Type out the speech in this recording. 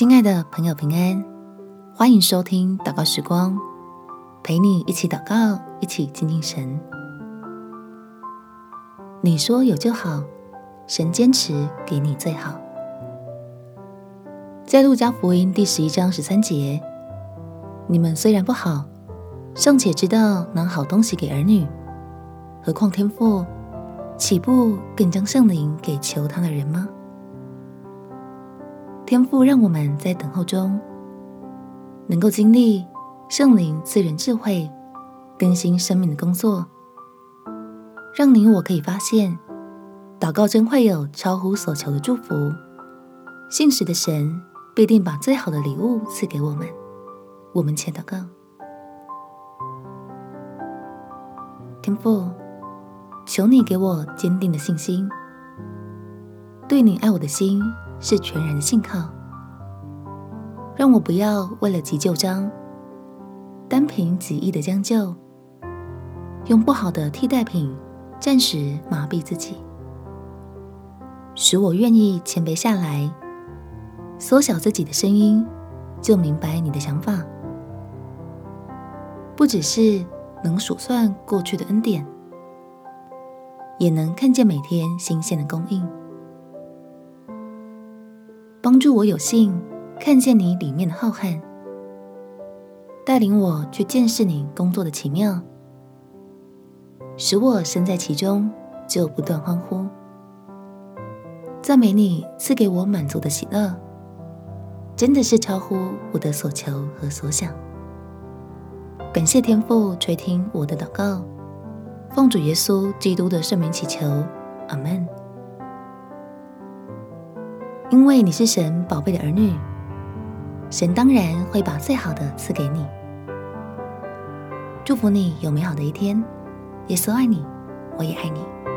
亲爱的朋友，平安，欢迎收听祷告时光，陪你一起祷告，一起亲近神。你说有就好，神坚持给你最好。在路加福音第十一章十三节，你们虽然不好，尚且知道拿好东西给儿女，何况天父，岂不更将圣灵给求他的人吗？天父让我们在等候中，能够经历圣灵赐人智慧、更新生命的工作，让你我可以发现，祷告真会有超乎所求的祝福。信实的神必定把最好的礼物赐给我们。我们且祷告：天父，求你给我坚定的信心，对你爱我的心。是全然的信靠，让我不要为了急就章，单凭己意的将就，用不好的替代品暂时麻痹自己，使我愿意谦卑下来，缩小自己的声音，就明白你的想法，不只是能数算过去的恩典，也能看见每天新鲜的供应。帮助我有幸看见你里面的浩瀚，带领我去见识你工作的奇妙，使我身在其中就不断欢呼，赞美你赐给我满足的喜乐，真的是超乎我的所求和所想。感谢天父垂听我的祷告，奉主耶稣基督的圣名祈求，阿门。因为你是神宝贝的儿女，神当然会把最好的赐给你。祝福你有美好的一天，耶稣爱你，我也爱你。